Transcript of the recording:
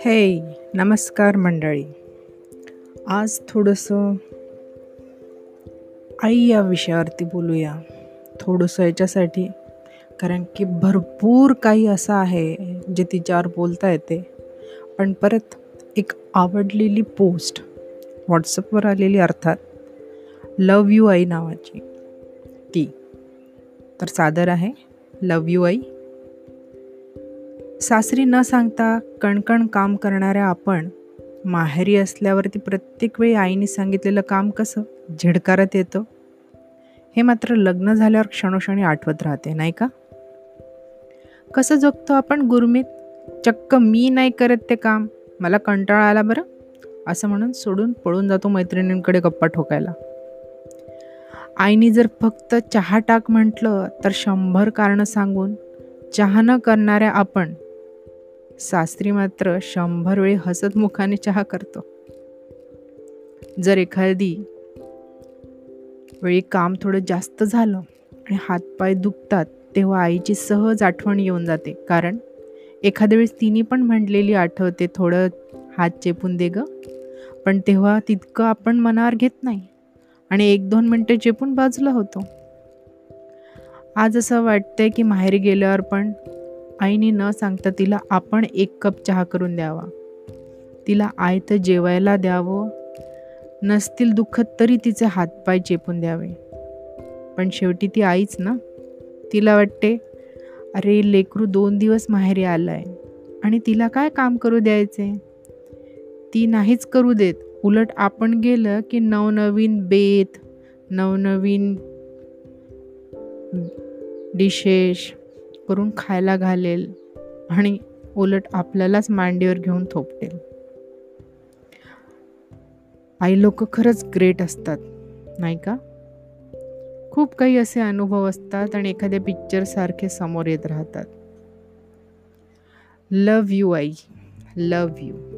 हे नमस्कार मंडळी. आज थोडंसं आई या विषयावरती बोलूया. थोडंसं याच्यासाठी कारण की भरपूर काही असं आहे जे तिच्यावर बोलता येते. पण परत एक आवडलेली पोस्ट व्हॉट्सअपवर आलेली अर्थात लव यू आई नावाची. ती तर सादर आहे. लव यू आई. सासरी न सांगता कणकण काम करणाऱ्या आपण माहेरी असल्यावरती प्रत्येक वेळी आईने सांगितलेलं काम कसं? झिडकारत येतं. हे मात्र लग्न झाल्यावर क्षणोक्षणी आठवत राहते नाही का? कसं जगतो आपण गुरमीत? चक्क मी नाही करत ते काम. मला कंटाळा आला बरं? असं म्हणून सोडून पळून जातो मैत्रिणींकडे गप्पा ठोकायला. आईने जर फक्त चहा टाक म्हटलं तर शंभर कारणं सांगून चहा न करणाऱ्या आपण सासरी मात्र शंभर वेळी हसत मुखाने चहा करतो. जर एखादी वेळी काम थोडं जास्त झालं आणि हातपाय दुखतात तेव्हा आईची सहज आठवण येऊन जाते. कारण एखाद्या वेळेस तिने पण म्हटलेली आठवते थोडं हात चेपून दे ग. पण तेव्हा तितकं आपण मनावर घेत नाही. आणि एक दोन मिनटं चेपून बाजूला होतो. आज असं वाटतंय की माहेरी गेल्यावर पण आईने न सांगता तिला आपण एक कप चहा करून द्यावा. तिला आयतं जेवायला द्यावं नसतील दुःखत तरी तिचे हातपाय चेपून द्यावे. पण शेवटी ती आईच ना. तिला वाटते अरे लेकरू दोन दिवस माहेरी आलाय आणि तिला काय काम करू द्यायचे? ती नाहीच करू देत. उलट आपण गेलं की नवनवीन बेत नवनवीन डिशेश करून खायला घालेल आणि उलट आपल्यालाच मांडीवर घेऊन थोपटेल. आई लोक खरंच ग्रेट असतात नाही का? खूप काही असे अनुभव असतात आणि एखाद्या पिक्चरसारखे समोर येत राहतात. Love you I. Love you